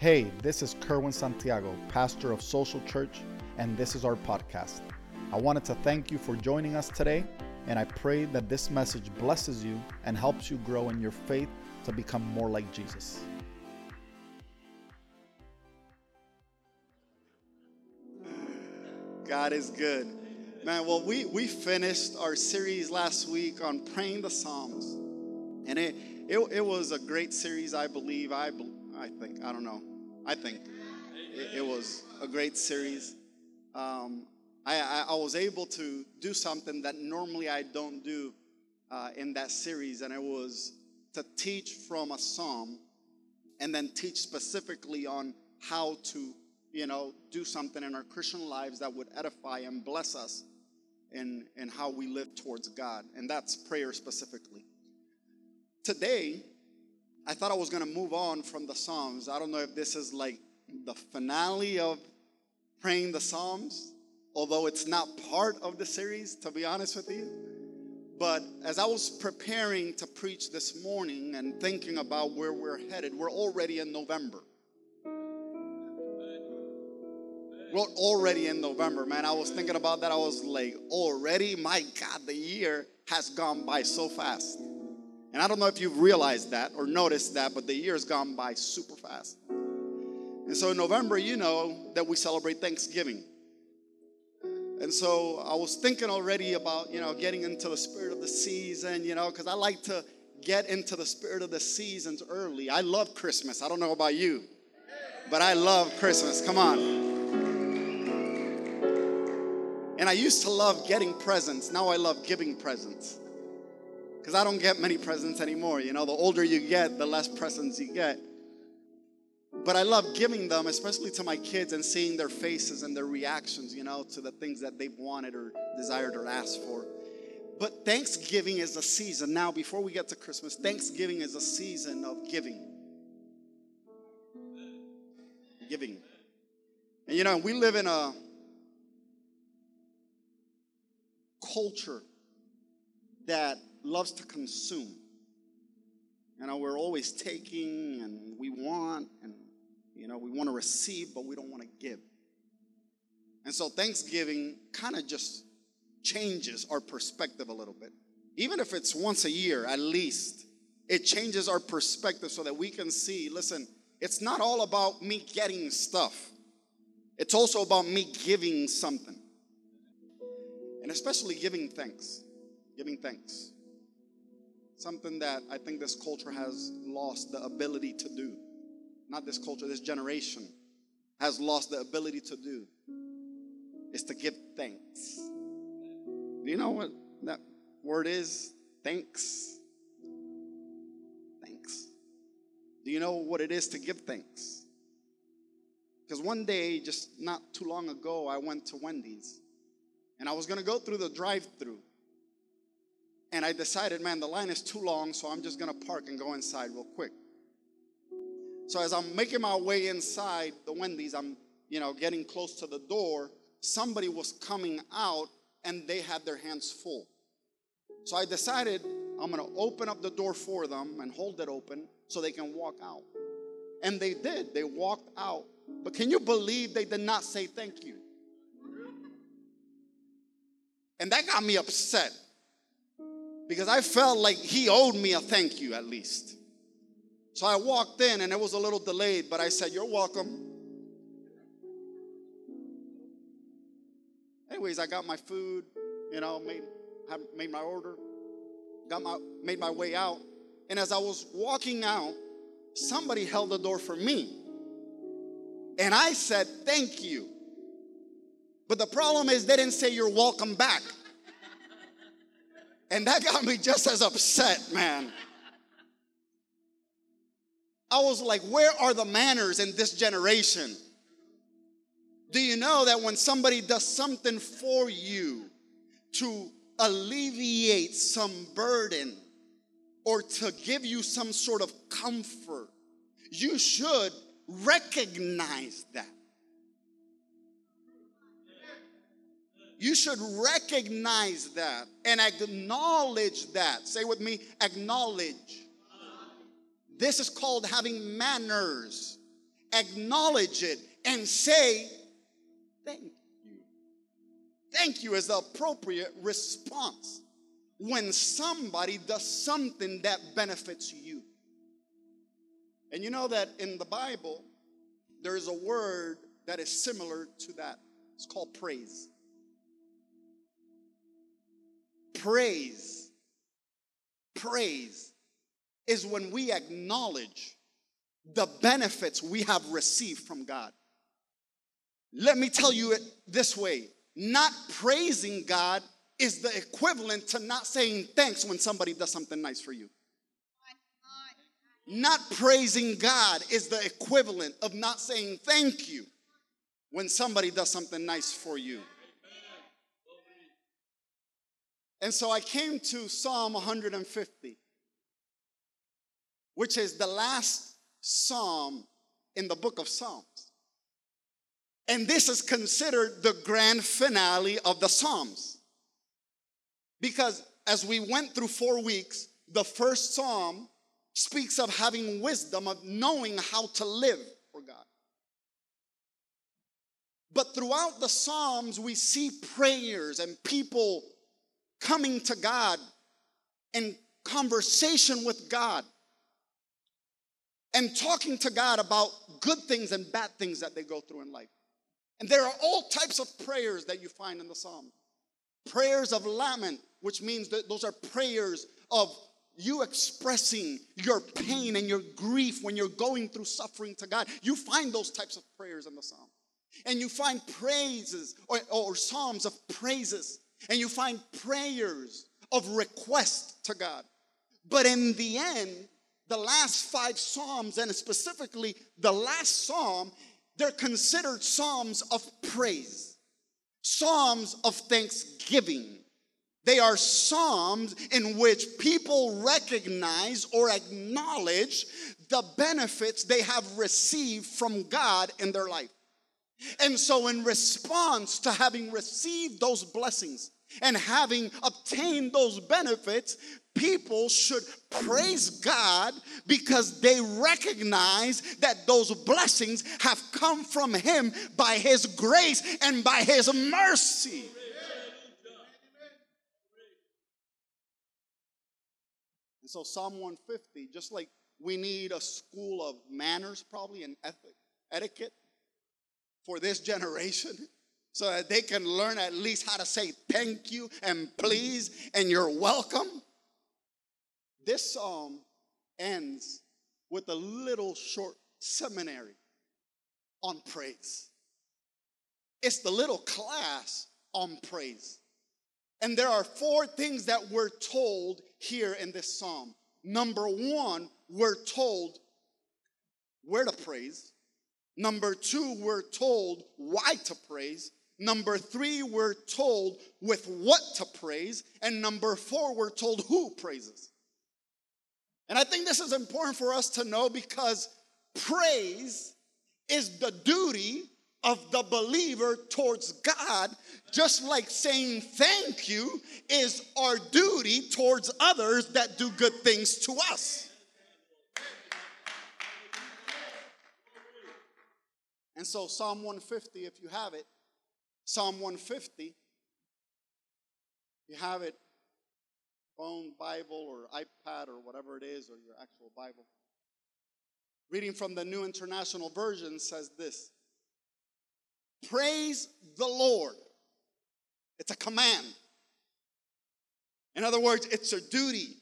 Hey, this is Kerwin Santiago, pastor of Social Church, and this is our podcast. I wanted to thank you for joining us today, and I pray that this message blesses you and helps you grow in your faith to become more like Jesus. God is good. Man, well, we, we finished our series last week on praying the Psalms. And it, it, it was a great series, I believe. I, I think, I don't know. I think it, it was a great series. Um, I, I, was able to do something that normally I don't do uh, in that series, and it was to teach from a psalm and then teach specifically on how to you know, do something in our Christian lives that would edify and bless us in, in how we live towards God. And that's prayer specifically. Today, I thought I was going to move on from the Psalms. I don't know if this is like the finale of praying the Psalms, although it's not part of the series, to be honest with you. But as I was preparing to preach this morning and thinking about where we're headed, we're already in November. We're already in November, man. I was thinking about that. I was like, already? My God, the year has gone by so fast. And I don't know if you've realized that or noticed that, but the year has gone by super fast. And so in November, you know that we celebrate Thanksgiving. And so I was thinking already about, you know, getting into the spirit of the season, you know, because I like to get into the spirit of the seasons early. I love Christmas. I don't know about you, but I love Christmas. Come on. And I used to love getting presents. Now I love giving presents. Because I don't get many presents anymore. You know, the older you get, the less presents you get. But I love giving them, especially to my kids, and seeing their faces and their reactions, you know, to the things that they've wanted or desired or asked for. But Thanksgiving is a season. Now, before we get to Christmas, Thanksgiving is a season of giving. Giving. And you know, we live in a culture that loves to consume. You know, we're always taking and we want and, you know, we want to receive, but we don't want to give. And so Thanksgiving kind of just changes our perspective a little bit. Even if it's once a year, at least, it changes our perspective so that we can see listen, it's not all about me getting stuff, it's also about me giving something and especially giving thanks. Giving thanks. Something that I think this culture has lost the ability to do. Not this culture, this generation has lost the ability to do is to give thanks. Do you know what that word is? Thanks. Thanks. Do you know what it is to give thanks? Because one day, just not too long ago, I went to Wendy's and I was going to go through the drive through. And I decided, man, the line is too long, so I'm just to park and go inside real quick. So as I'm making my way inside the Wendy's, I'm, you know, getting close to the door, somebody was coming out and they had their hands full. So I decided I'm to open up the door for them and hold it open so they can walk out. And they did. They walked out. But can you believe they did not say thank you? And that got me upset because I felt like he owed me a thank you at least. So I walked in and it was a little delayed, but I said, You're welcome. Anyways, I got my food, you know, made, made my order, got my, made my way out. And as I was walking out, somebody held the door for me. And I said, Thank you. But the problem is, they didn't say you're welcome back. And that got me just as upset, man. I was like, where are the manners in this generation? Do you know that when somebody does something for you to alleviate some burden or to give you some sort of comfort, you should recognize that? You should recognize that and acknowledge that. Say with me, acknowledge. This is called having manners. acknowledge it, and say, Thank you. Thank you is the appropriate response when somebody does something that benefits you. And you know that in the Bible, there is a word that is similar to that. It's called praise. Praise, praise is when we acknowledge the benefits we have received from God. Let me tell you it this way not praising God is the equivalent to not saying thanks when somebody does something nice for you. Not praising God is the equivalent of not saying thank you when somebody does something nice for you. And so I came to Psalm 150, which is the last psalm in the book of Psalms. And this is considered the grand finale of the Psalms. Because as we went through four weeks, the first psalm speaks of having wisdom, of knowing how to live for God. But throughout the Psalms, we see prayers and people coming to God in conversation with God and talking to God about good things and bad things that they go through in life. And there are all types of prayers that you find in the Psalm. Prayers of lament, which means that those are prayers of you expressing your pain and your grief when you're going through suffering to God. You find those types of prayers in the Psalm. And you find praises or, or psalms of praises and you find prayers of request to God. But in the end, the last five Psalms, and specifically the last Psalm, they're considered Psalms of praise, Psalms of thanksgiving. They are Psalms in which people recognize or acknowledge the benefits they have received from God in their life. And so, in response to having received those blessings and having obtained those benefits, people should praise God because they recognize that those blessings have come from Him by His grace and by His mercy. And so, Psalm 150, just like we need a school of manners, probably, and ethic, etiquette for this generation so that they can learn at least how to say thank you and please and you're welcome. This psalm ends with a little short seminary on praise. It's the little class on praise. And there are four things that we're told here in this psalm. Number one, we're told where to praise. Number two, we're told why to praise. Number three, we're told with what to praise. And number four, we're told who praises. And I think this is important for us to know because praise is the duty of the believer towards God, just like saying thank you is our duty towards others that do good things to us. And so, Psalm 150, if you have it, Psalm 150, you have it, phone, Bible, or iPad, or whatever it is, or your actual Bible. Reading from the New International Version says this Praise the Lord. It's a command. In other words, it's a duty.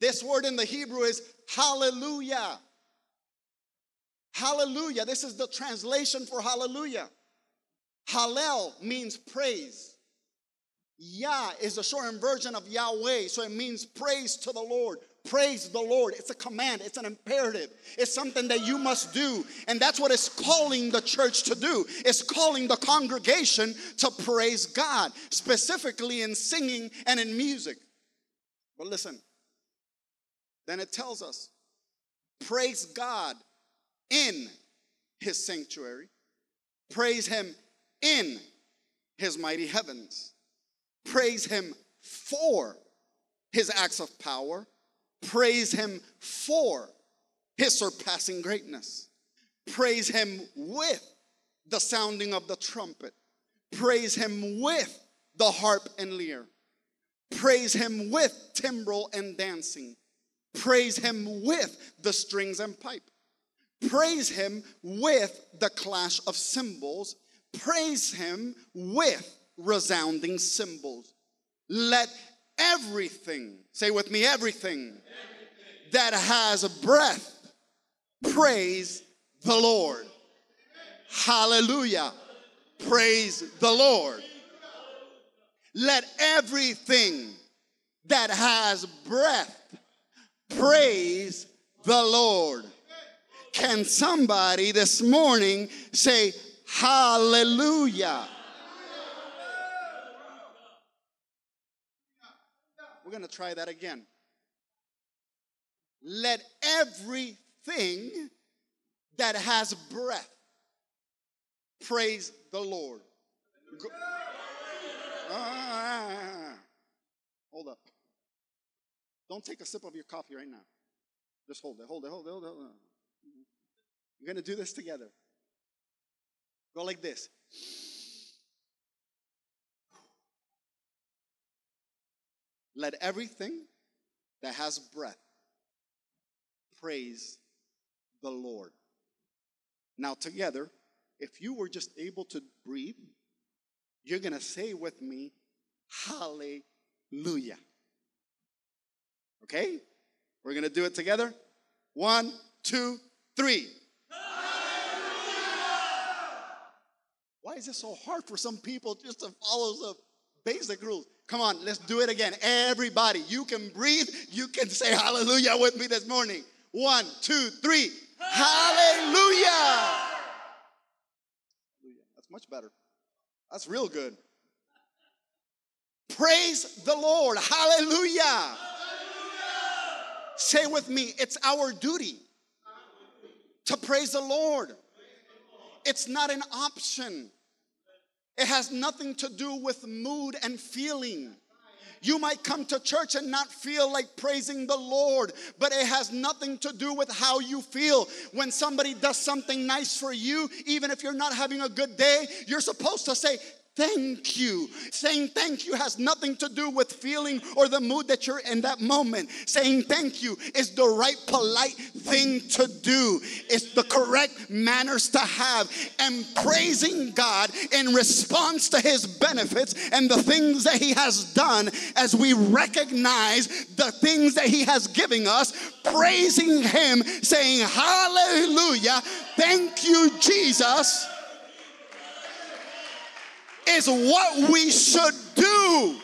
This word in the Hebrew is hallelujah. Hallelujah. This is the translation for hallelujah. Hallel means praise. Yah is a shortened version of Yahweh, so it means praise to the Lord. Praise the Lord. It's a command, it's an imperative. It's something that you must do. And that's what it's calling the church to do. It's calling the congregation to praise God, specifically in singing and in music. But listen, then it tells us praise God in his sanctuary, praise him in his mighty heavens, praise him for his acts of power, praise him for his surpassing greatness, Praise him with the sounding of the trumpet. Praise him with the harp and lyre. Praise him with timbrel and dancing. Praise him with the strings and pipe. Praise him with the clash of cymbals. Praise him with resounding cymbals. Let everything, say with me, everything, everything. that has breath, praise the Lord. Hallelujah. Praise the Lord. Let everything that has breath praise the Lord. Can somebody this morning say, Hallelujah? We're going to try that again. Let everything that has breath praise the Lord. Go- ah, hold up. Don't take a sip of your coffee right now. Just hold it, hold it, hold it, hold it. Hold it. We're going to do this together. Go like this. Let everything that has breath praise the Lord. Now, together, if you were just able to breathe, you're going to say with me, Hallelujah. Okay? We're going to do it together. One, two, three. Why is it so hard for some people just to follow the basic rules? Come on, let's do it again. Everybody, you can breathe. You can say hallelujah with me this morning. One, two, three. Hallelujah. hallelujah. That's much better. That's real good. Praise the Lord. Hallelujah. hallelujah. Say with me, it's our duty to praise the Lord. It's not an option. It has nothing to do with mood and feeling. You might come to church and not feel like praising the Lord, but it has nothing to do with how you feel. When somebody does something nice for you, even if you're not having a good day, you're supposed to say, thank you. Saying thank you has nothing to do with feeling or the mood that you're in that moment. Saying thank you is the right, polite thing to do, it's the correct manners to have. And praising God in response to his benefits and the things that he has done as we recognize the things that he has given us, praising him, saying, Hallelujah, thank you, Jesus is what we should do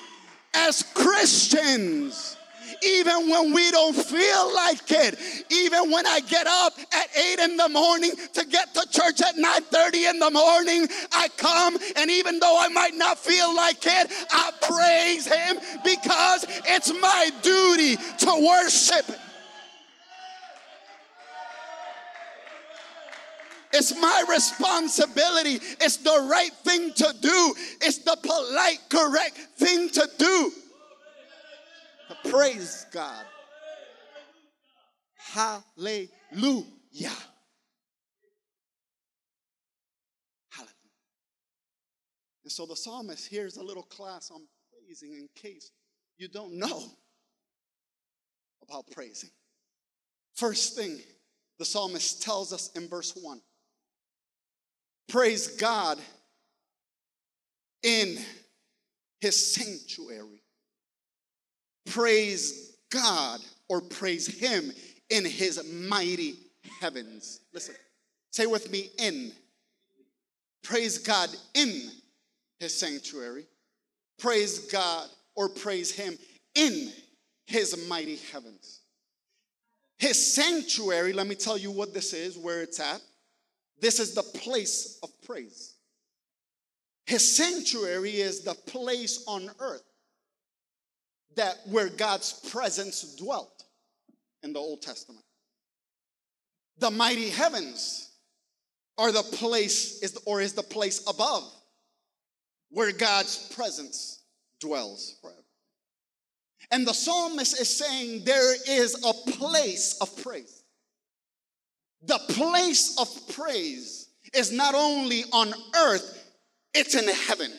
as Christians. Even when we don't feel like it, even when I get up at 8 in the morning to get to church at 9:30 in the morning, I come and even though I might not feel like it, I praise him because it's my duty to worship It's my responsibility. It's the right thing to do. It's the polite, correct thing to do. To praise God. Hallelujah. Hallelujah. And so the psalmist, here's a little class on praising in case you don't know about praising. First thing the psalmist tells us in verse 1 praise God in his sanctuary. Praise God or praise him in his mighty heavens. Listen, say with me in. Praise God in his sanctuary. Praise God or praise him in his mighty heavens. His sanctuary, let me tell you what this is, where it's at. This is the place of praise. His sanctuary is the place on earth that where God's presence dwelt in the Old Testament. The mighty heavens are the place is or is the place above where God's presence dwells forever. And the psalmist is saying there is a place of praise the place of praise is not only on earth, it's in heaven.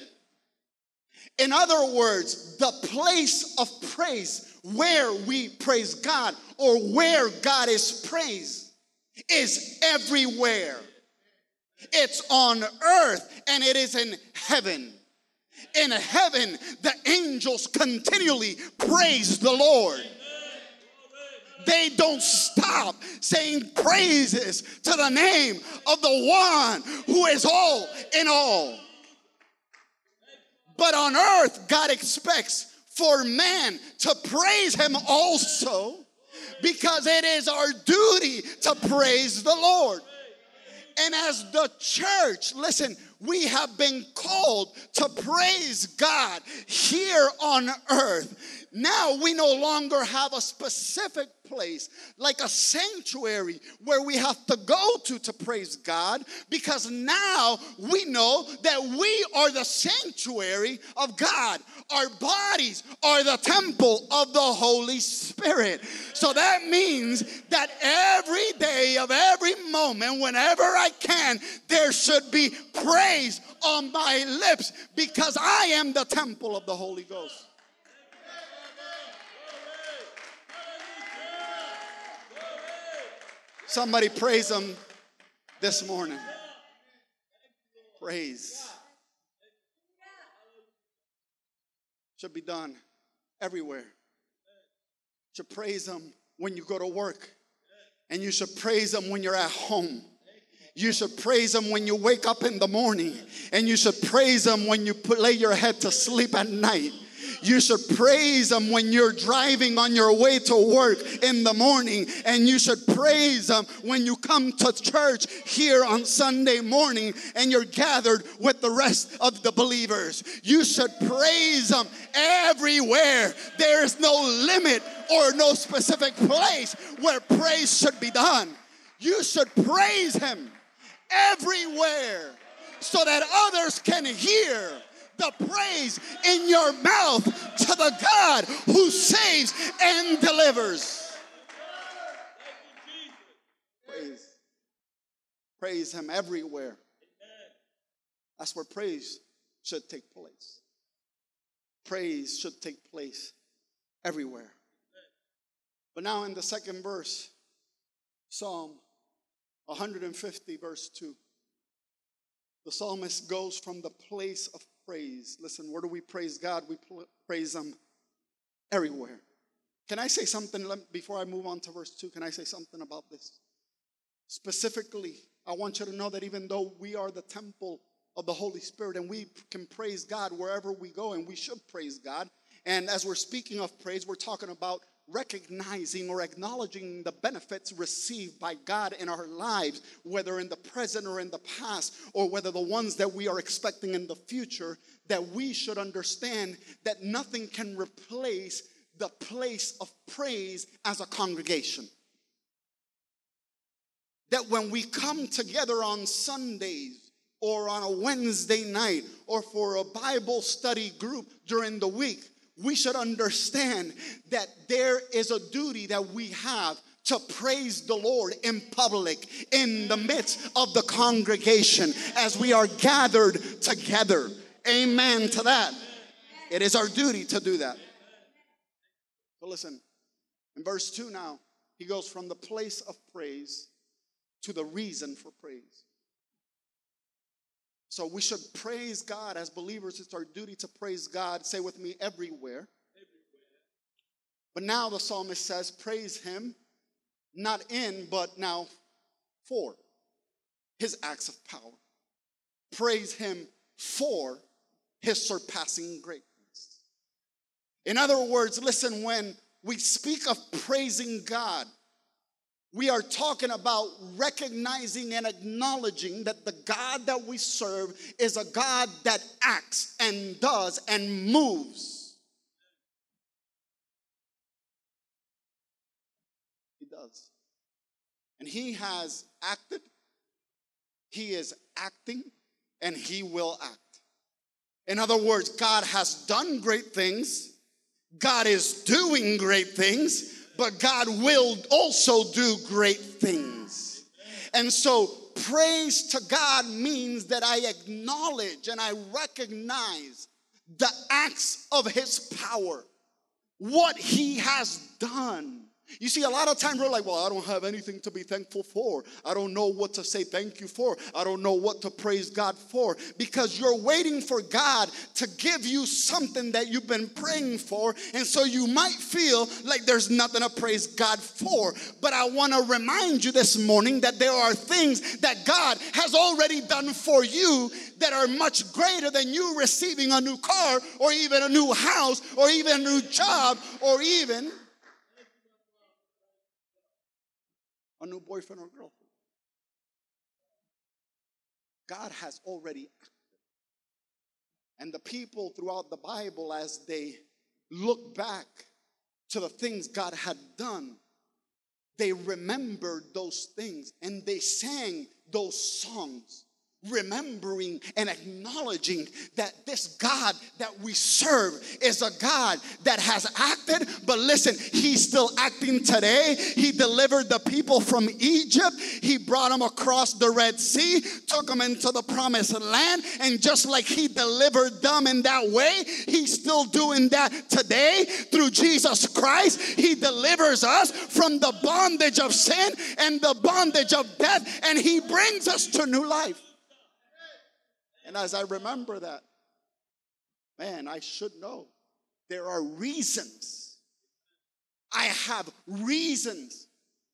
In other words, the place of praise where we praise God or where God is praised is everywhere. It's on earth and it is in heaven. In heaven, the angels continually praise the Lord. They don't stop saying praises to the name of the one who is all in all. But on earth, God expects for man to praise him also because it is our duty to praise the Lord. And as the church, listen, we have been called to praise God here on earth. Now we no longer have a specific place like a sanctuary where we have to go to to praise God because now we know that we are the sanctuary of God. Our bodies are the temple of the Holy Spirit. So that means that every day of every moment, whenever I can, there should be praise on my lips because I am the temple of the Holy Ghost. Somebody praise him this morning. Praise. Should be done everywhere. Should praise him when you go to work. And you should praise him when you're at home. You should praise him when you wake up in the morning. And you should praise him when you put, lay your head to sleep at night. You should praise Him when you're driving on your way to work in the morning. And you should praise Him when you come to church here on Sunday morning and you're gathered with the rest of the believers. You should praise Him everywhere. There is no limit or no specific place where praise should be done. You should praise Him everywhere so that others can hear the praise in your mouth to the God who saves and delivers. Praise. Praise Him everywhere. That's where praise should take place. Praise should take place everywhere. But now in the second verse, Psalm 150, verse 2, the psalmist goes from the place of praise. Listen, where do we praise God? We praise Him everywhere. Can I say something before I move on to verse 2? Can I say something about this? Specifically, I want you to know that even though we are the temple of the Holy Spirit and we can praise God wherever we go, and we should praise God. And as we're speaking of praise, we're talking about recognizing or acknowledging the benefits received by God in our lives, whether in the present or in the past, or whether the ones that we are expecting in the future, that we should understand that nothing can replace the place of praise as a congregation. That when we come together on Sundays, or on a Wednesday night, or for a Bible study group during the week, we should understand that there is a duty that we have to praise the Lord in public, in the midst of the congregation, as we are gathered together. Amen to that. It is our duty to do that. But listen, in verse 2 now, he goes from the place of praise to the reason for praise. So we should praise God as believers. It's our duty to praise God. Say with me, everywhere. everywhere. But now the psalmist says, praise him, not in, but now for his acts of power. Praise him for his surpassing greatness. In other words, listen, when we speak of praising God, we are talking about recognizing and acknowledging that the God that we serve is a God that acts and does and moves. He does. And He has acted, He is acting, and He will act. In other words, God has done great things, God is doing great things but God will also do great things. And so, praise to God means that I acknowledge and I recognize the acts of His power, what He has done. You see, a lot of times we're like, well, I don't have anything to be thankful for. I don't know what to say thank you for. I don't know what to praise God for. Because you're waiting for God to give you something that you've been praying for. And so you might feel like there's nothing to praise God for. But I want to remind you this morning that there are things that God has already done for you that are much greater than you receiving a new car or even a new house or even a new job or even a new boyfriend or girlfriend. God has already acted. And the people throughout the Bible, as they look back to the things God had done, they remembered those things and they sang those songs remembering and acknowledging that this God that we serve is a God that has acted, but listen, He's still acting today. He delivered the people from Egypt, He brought them across the Red Sea, took them into the promised land, and just like He delivered them in that way, He's still doing that today through Jesus Christ. He delivers us from the bondage of sin and the bondage of death, and He brings us to new life. And as I remember that, man, I should know there are reasons. I have reasons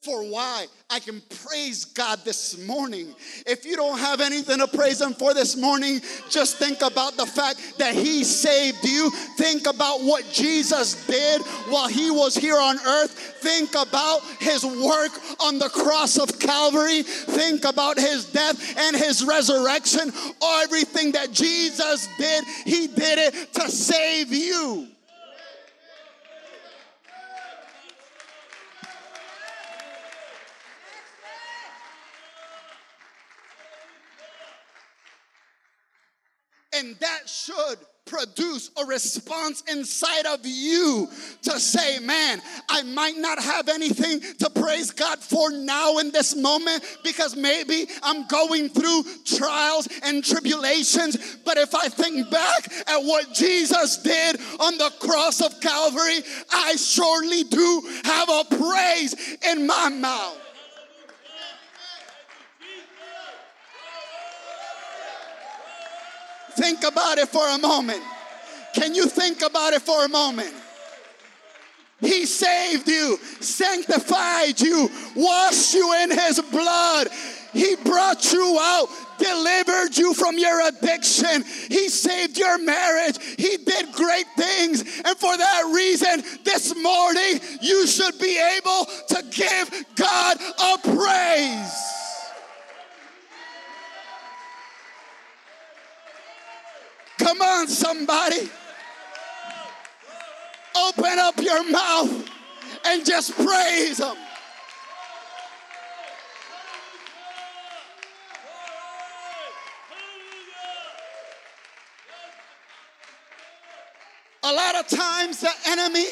for why I can praise God this morning. If you don't have anything to praise Him for this morning, just think about the fact that He saved you. Think about what Jesus did while He was here on earth. Think about His work on the cross of Calvary. Think about His death and His resurrection. Everything that Jesus did, He did it to save you. And that should produce a response inside of you to say, Man, I might not have anything to praise God for now in this moment because maybe I'm going through trials and tribulations. But if I think back at what Jesus did on the cross of Calvary, I surely do have a praise in my mouth. Think about it for a moment. Can you think about it for a moment? He saved you, sanctified you, washed you in His blood. He brought you out, delivered you from your addiction. He saved your marriage. He did great things. And for that reason, this morning, you should be able to give God a praise. Come on, somebody. Open up your mouth and just praise Him. A lot of times the enemy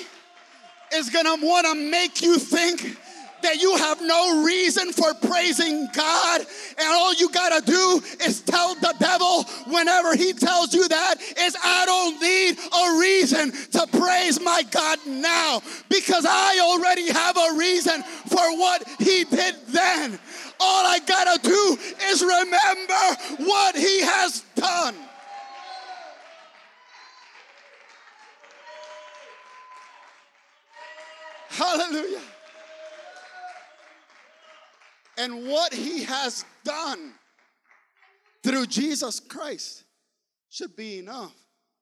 is gonna wanna make you think that you have no reason for praising God, and all you gotta do is tell the devil whenever he tells you that is I don't need a reason to praise my God now because I already have a reason for what he did then. All I gotta do is remember what he has done. Hallelujah and what he has done through Jesus Christ should be enough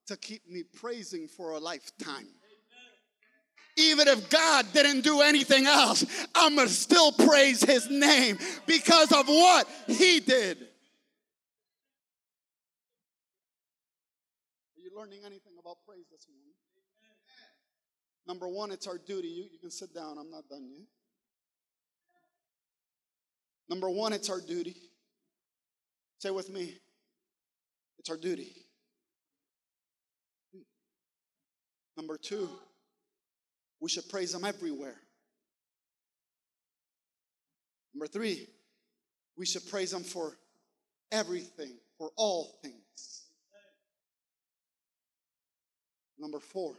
to keep me praising for a lifetime. Even if God didn't do anything else, I'm gonna still praise his name because of what he did. Are you learning anything about praise this morning? Number one, it's our duty. You, you can sit down, I'm not done yet. Number one, it's our duty. Say with me, it's our duty. Number two, we should praise Him everywhere. Number three, We should praise Him for everything, for all things. Number four,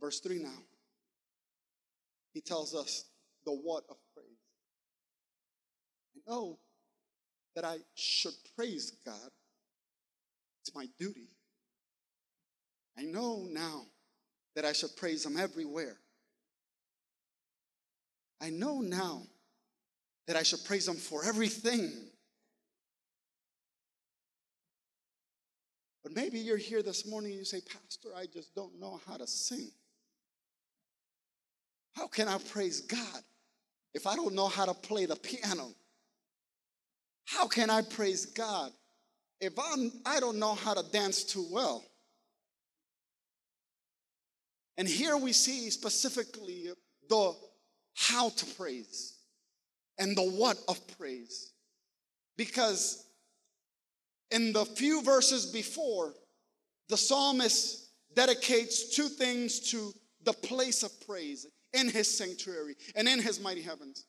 verse 3 now. He tells us the word of praise. I know that I should praise God, it's my duty. I know now that I should praise Him everywhere. I know now that I should praise Him for everything. But maybe you're here this morning and you say, Pastor, I just don't know how to sing. How can I praise God if I don't know how to play the piano? How can I praise God if I'm, I don't know how to dance too well? And here we see specifically the how to praise and the what of praise. Because in the few verses before, the psalmist dedicates two things to the place of praise in his sanctuary and in his mighty heavens.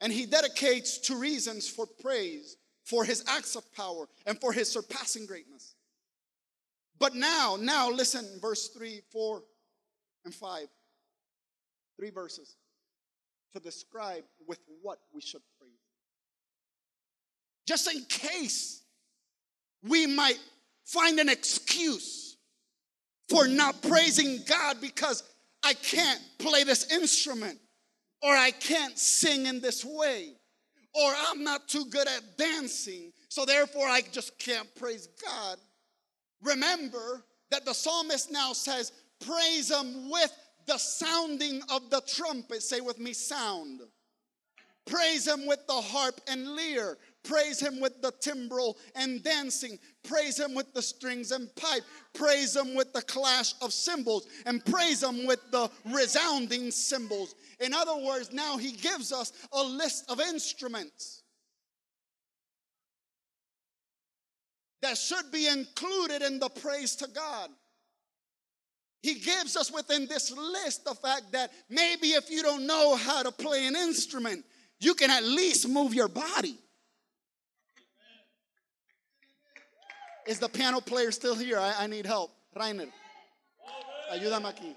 And he dedicates two reasons for praise for his acts of power and for his surpassing greatness. But now, now listen, verse 3, 4, and 5. Three verses to describe with what we should praise. Just in case we might find an excuse for not praising God because I can't play this instrument, or I can't sing in this way, or I'm not too good at dancing, so therefore I just can't praise God. Remember that the psalmist now says, Praise Him with the sounding of the trumpet. Say with me, sound. Praise Him with the harp and lyre. Praise him with the timbrel and dancing. Praise him with the strings and pipe. Praise him with the clash of cymbals. And praise him with the resounding cymbals. In other words, now he gives us a list of instruments that should be included in the praise to God. He gives us within this list the fact that maybe if you don't know how to play an instrument, you can at least move your body. Is the piano player still here? I, I need help. Rainer, ayúdame aquí.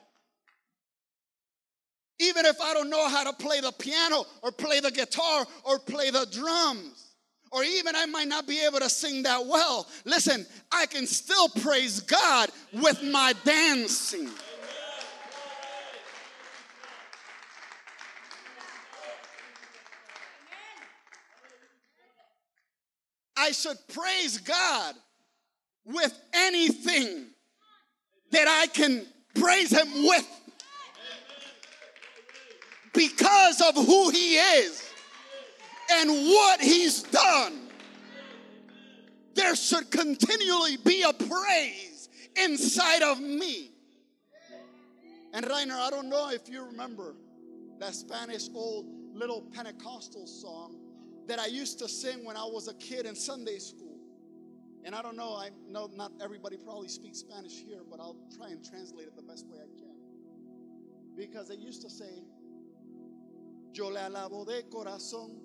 Even if I don't know how to play the piano or play the guitar or play the drums, or even I might not be able to sing that well, listen, I can still praise God with my dancing. I should praise God with anything that I can praise Him with because of who He is and what He's done. There should continually be a praise inside of me. And Rainer, I don't know if you remember that Spanish old little Pentecostal song that I used to sing when I was a kid in Sunday school. And I don't know, I know not everybody probably speaks Spanish here, but I'll try and translate it the best way I can. Because it used to say, Yo le alabo de corazón.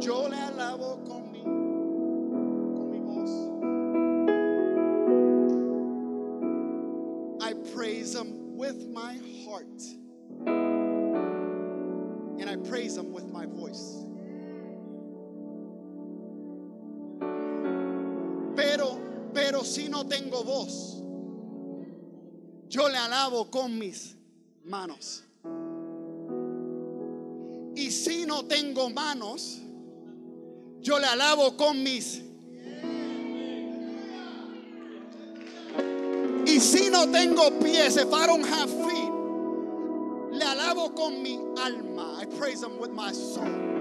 Yo le alabo con mi, con mi voz. I praise him with my heart. And I praise him with my voice. Si no tengo voz, yo le alabo con mis manos. Y si no tengo manos, yo le alabo con mis Y si no tengo pies, if I don't have feet, le alabo con mi alma. I praise him with my soul.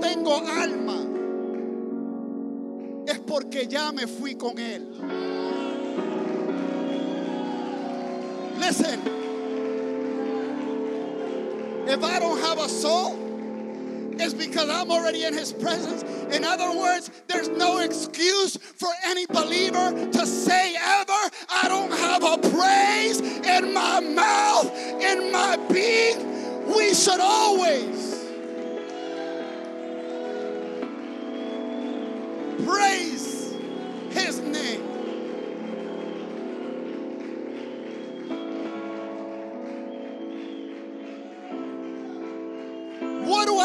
Tengo alma, es porque ya me fui con Él. Listen, if I don't have a soul, is because I'm already in his presence. In other words, there's no excuse for any believer to say ever, I don't have a praise in my mouth, in my being. We should always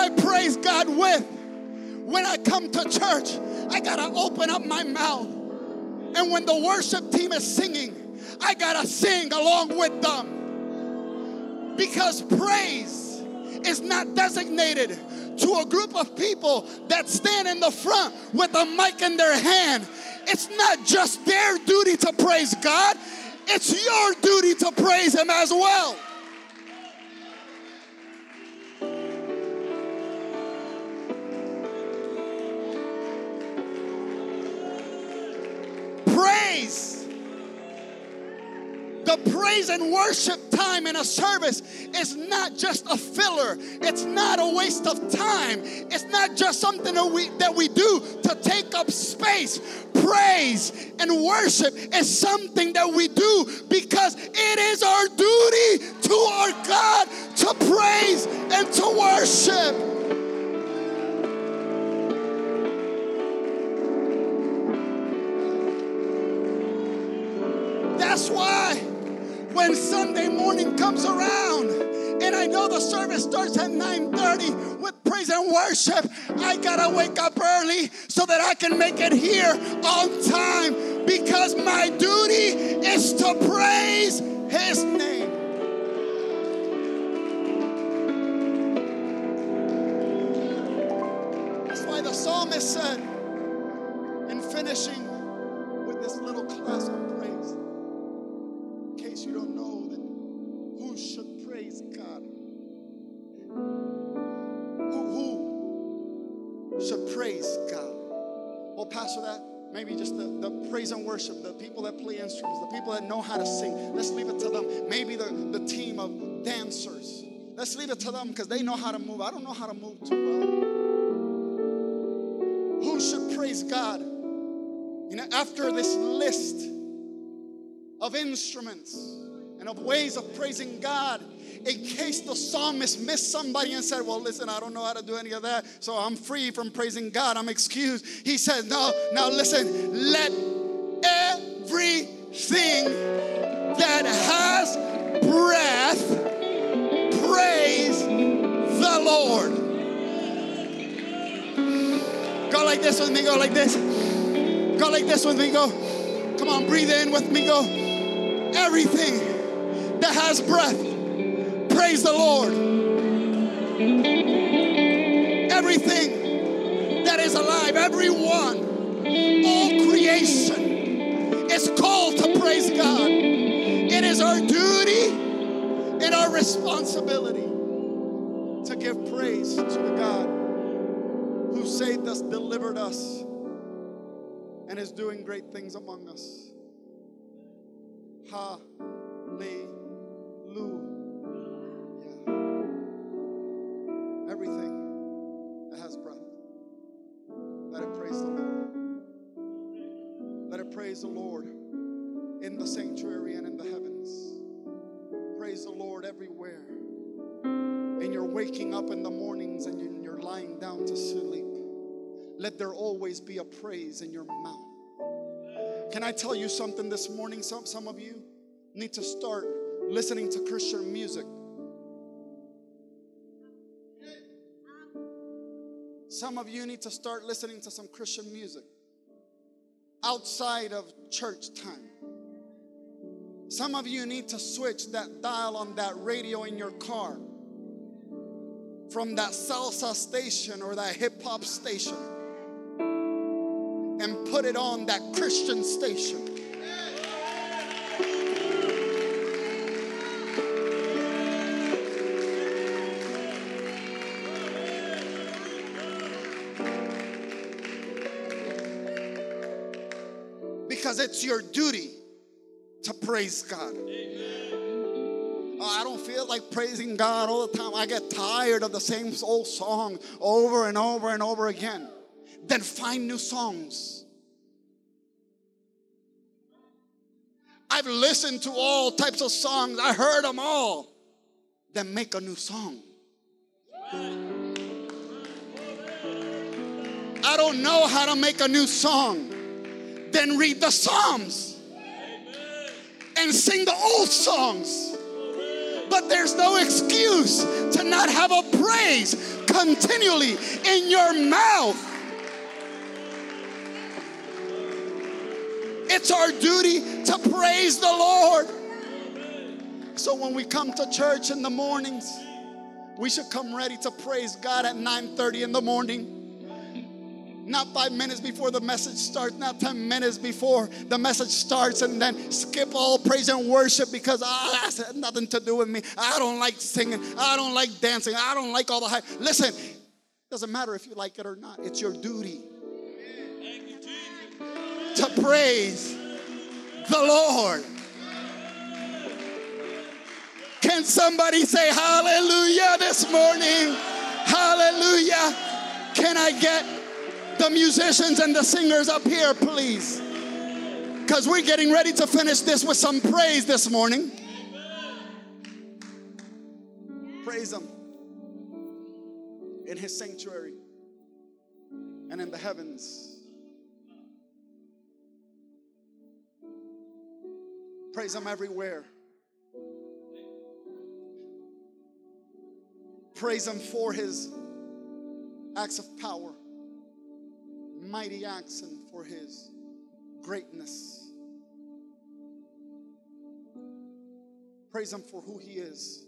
I praise God with? When I come to church, I gotta open up my mouth. And when the worship team is singing, I gotta sing along with them. Because praise is not designated to a group of people that stand in the front with a mic in their hand. It's not just their duty to praise God, it's your duty to praise Him as well. The praise and worship time in a service is not just a filler. It's not a waste of time. It's not just something that we that we do to take up space. Praise and worship is something that we do because it is our duty to comes around and I know the service starts at 9:30 with praise and worship, I gotta wake up early so that I can make it here on time because my duty is to praise his name. That's why the psalmist said that know how to sing. Let's leave it to them. Maybe the, the team of dancers. Let's leave it to them because they know how to move. I don't know how to move too well. Who should praise God? You know, after this list of instruments and of ways of praising God in case the psalmist missed somebody and said, Well, listen, I don't know how to do any of that, so I'm free from praising God. I'm excused. He said, No, now listen, let everything that has breath praise the Lord. Go like this with me, go like this. Go like this with me, go. Come on, breathe in with me, go everything that has breath, praise the Lord. Everything that is alive, everyone, all creation is called to praise God. It is our duty and our responsibility to give praise to the God who saved us, delivered us, and is doing great things among us. Hallelujah. Waking up in the mornings and you're- lying down to sleep. Let there always be a praise in your mouth. Can I tell you something this morning? Some, some of you need to start listening to Christian music. Some of you need to start listening to some Christian music outside of church time. Some of you need to switch that dial on that radio in your car from that salsa station or that hip hop station and put it on that Christian station. Because it's your duty to praise God. Don't feel like praising God all the time. I get tired of the same old song over and over and over again. Then find new songs. I've listened to all types of songs, I heard them all. Then make a new song. I don't know how to make a new song. Then read the Psalms and sing the old songs. But there's no excuse to not have a praise continually in your mouth. It's our duty to praise the Lord. So when we come to church in the mornings, we should come ready to praise God at 9:30 in the morning. Not five minutes before the message starts, not 10 minutes before the message starts, and then skip all praise and worship because ah, that's nothing to do with me. I don't like singing, I don't like dancing, I don't like all the hype. Listen, doesn't matter if you like it or not, it's your duty to praise the Lord. Can somebody say hallelujah this morning? Hallelujah. Can I get the musicians and the singers up here, please? Because we're getting ready to finish this with some praise this morning. Praise Him in His sanctuary and in the heavens. Praise Him everywhere. Praise Him for His acts of power, mighty acts, and for His greatness. Praise Him for who He is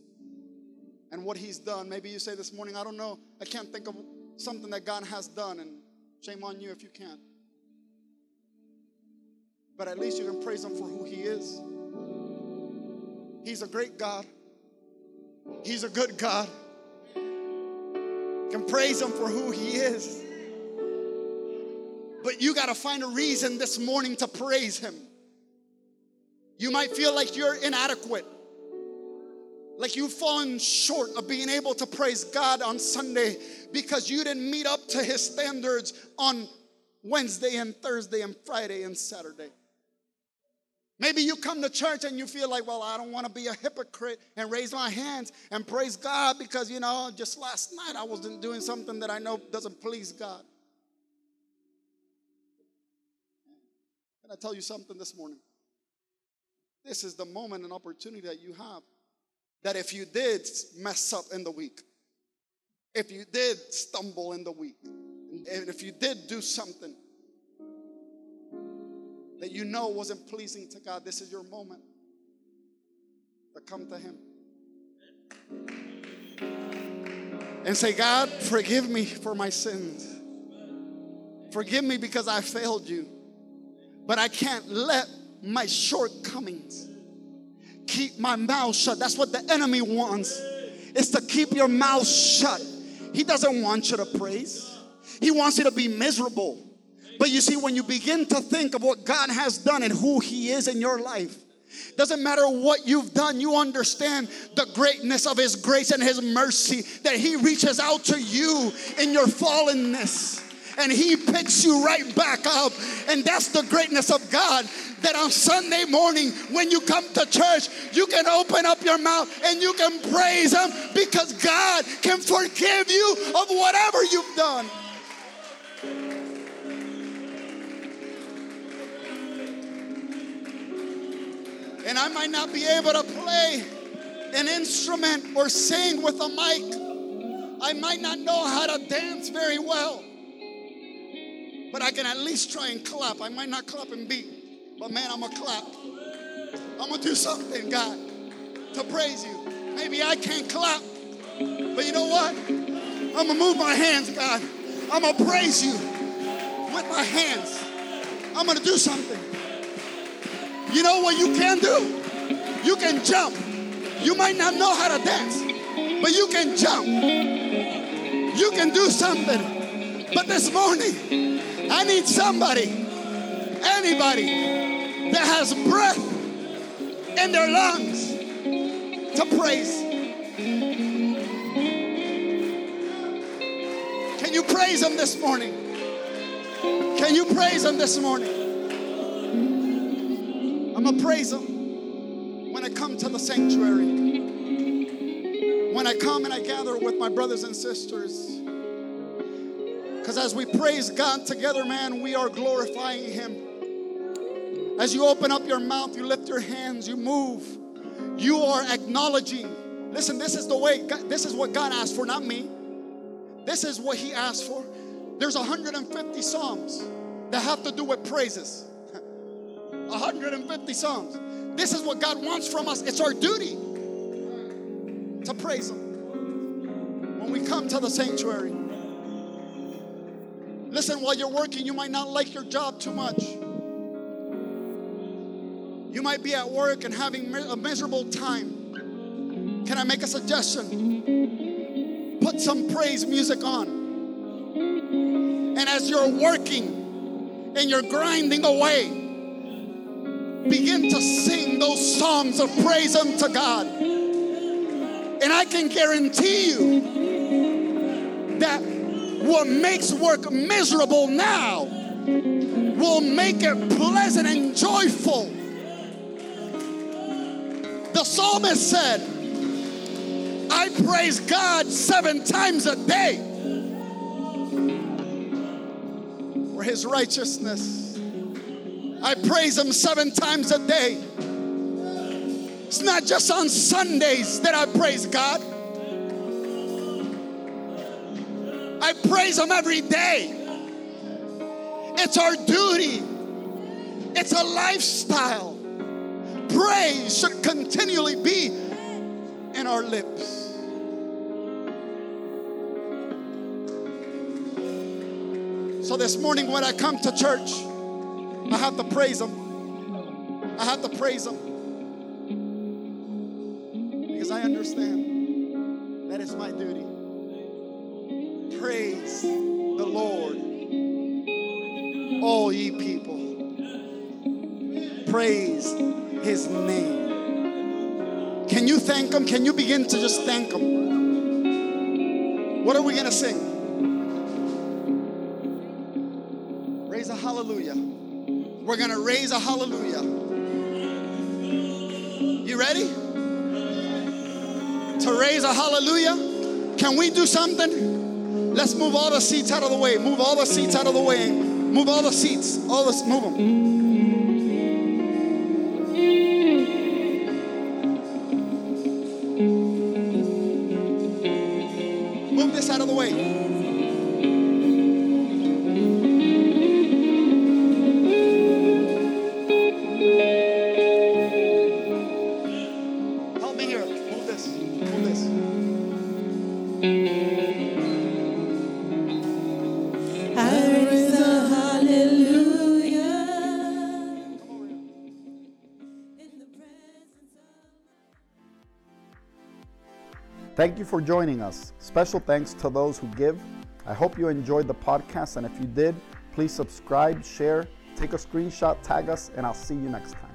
and what He's done. Maybe you say this morning, I don't know, I can't think of something that God has done, and shame on you if you can't. But at least you can praise Him for who He is. He's a great God. He's a good God. You Can praise him for who he is. But you got to find a reason this morning to praise him. You might feel like you're inadequate. Like you've fallen short of being able to praise God on Sunday because you didn't meet up to his standards on Wednesday and Thursday and Friday and Saturday. Maybe you come to church and you feel like, well, I don't want to be a hypocrite and raise my hands and praise God because, you know, just last night I wasn't doing something that I know doesn't please God. Can I tell you something this morning? This is the moment and opportunity that you have that if you did mess up in the week, if you did stumble in the week, and if you did do something that you know wasn't pleasing to God, this is your moment to come to Him and say, God, forgive me for my sins. Forgive me because I failed you. But I can't let my shortcomings keep my mouth shut. That's what the enemy wants, is to keep your mouth shut. He doesn't want you to praise. He wants you to be miserable. But you see, when you begin to think of what God has done and who He is in your life, doesn't matter what you've done, you understand the greatness of His grace and His mercy that He reaches out to you in your fallenness and He picks you right back up. And that's the greatness of God. That on Sunday morning, when you come to church, you can open up your mouth and you can praise Him because God can forgive you of whatever you've done. and I might not be able to play an instrument or sing with a mic. I might not know how to dance very well, but I can at least try and clap. I might not clap and beat, but man, I'm gonna clap. I'm gonna do something, God, to praise you. Maybe I can't clap, but you know what? I'm gonna move my hands, God. I'm gonna praise you with my hands. I'm gonna do something. You know what you can do? You can jump. You might not know how to dance, but you can jump. You can do something. But this morning, I need somebody, anybody that has breath in their lungs to praise. Can you praise Him this morning? Can you praise Him this morning? I'm going to praise Him when I come to the sanctuary. When I come and I gather with my brothers and sisters. Because as we praise God together, man, we are glorifying Him. As you open up your mouth, you lift your hands, you move, you are acknowledging. Listen, this is the way, God, this is what God asked for, not me. This is what He asked for. There's 150 Psalms that have to do with praises. 150 Psalms. This is what God wants from us. It's our duty to praise Him when we come to the sanctuary. Listen, while you're working, you might not like your job too much. You might be at work and having a miserable time. Can I make a suggestion? Put some praise music on. And as you're working and you're grinding away, begin to sing those songs of praise unto God. And I can guarantee you what makes work miserable now will make it pleasant and joyful. The psalmist said, I praise God seven times a day for his righteousness. I praise him seven times a day. It's not just on Sundays that I praise God. I praise Him every day. It's our duty, it's a lifestyle. Praise should continually be in our lips. So this morning, when I come to church, I have to praise Him. I have to praise Him because I understand that it's my duty all ye people. Praise his name. Can you thank him? Can you begin to just thank him? What are we going to sing? Raise a hallelujah. We're going to raise a hallelujah. You ready? To raise a hallelujah? Can we do something? Let's move all the seats out of the way. Move all the seats out of the way. Move all the seats. All the move them. You for joining us. Special thanks to those who give. I hope you enjoyed the podcast, and if you did, please subscribe, share, take a screenshot, tag us, and I'll see you next time.